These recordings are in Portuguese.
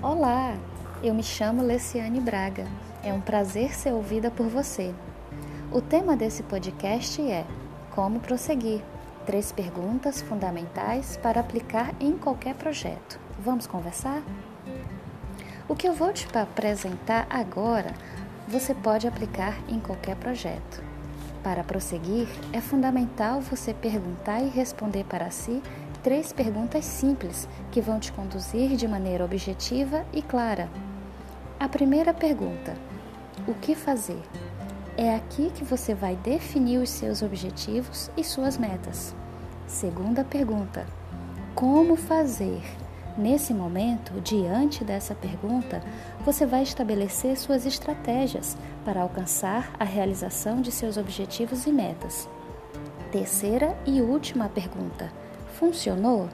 Olá, eu me chamo Leciane Braga. É um prazer ser ouvida por você. O tema desse podcast é Como prosseguir? Três perguntas fundamentais para aplicar em qualquer projeto. Vamos conversar? O que eu vou te apresentar agora, você pode aplicar em qualquer projeto. Para prosseguir, é fundamental você perguntar e responder para si três perguntas simples que vão te conduzir de maneira objetiva e clara. A primeira pergunta: O que fazer? É aqui que você vai definir os seus objetivos e suas metas. Segunda pergunta: Como fazer? Nesse momento, diante dessa pergunta, você vai estabelecer suas estratégias para alcançar a realização de seus objetivos e metas. Terceira e última pergunta: Funcionou?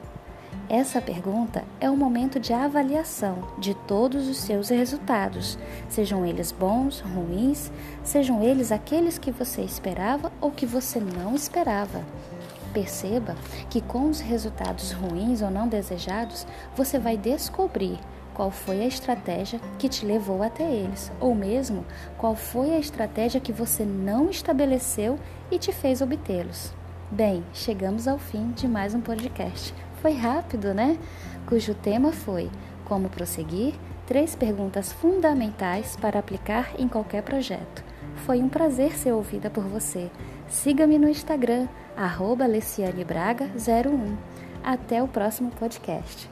Essa pergunta é o momento de avaliação de todos os seus resultados, sejam eles bons, ruins, sejam eles aqueles que você esperava ou que você não esperava. Perceba que com os resultados ruins ou não desejados, você vai descobrir qual foi a estratégia que te levou até eles, ou mesmo qual foi a estratégia que você não estabeleceu e te fez obtê-los. Bem, chegamos ao fim de mais um podcast. Foi rápido, né? Cujo tema foi Como prosseguir? Três perguntas fundamentais para aplicar em qualquer projeto. Foi um prazer ser ouvida por você. Siga-me no Instagram, arroba 01 Até o próximo podcast.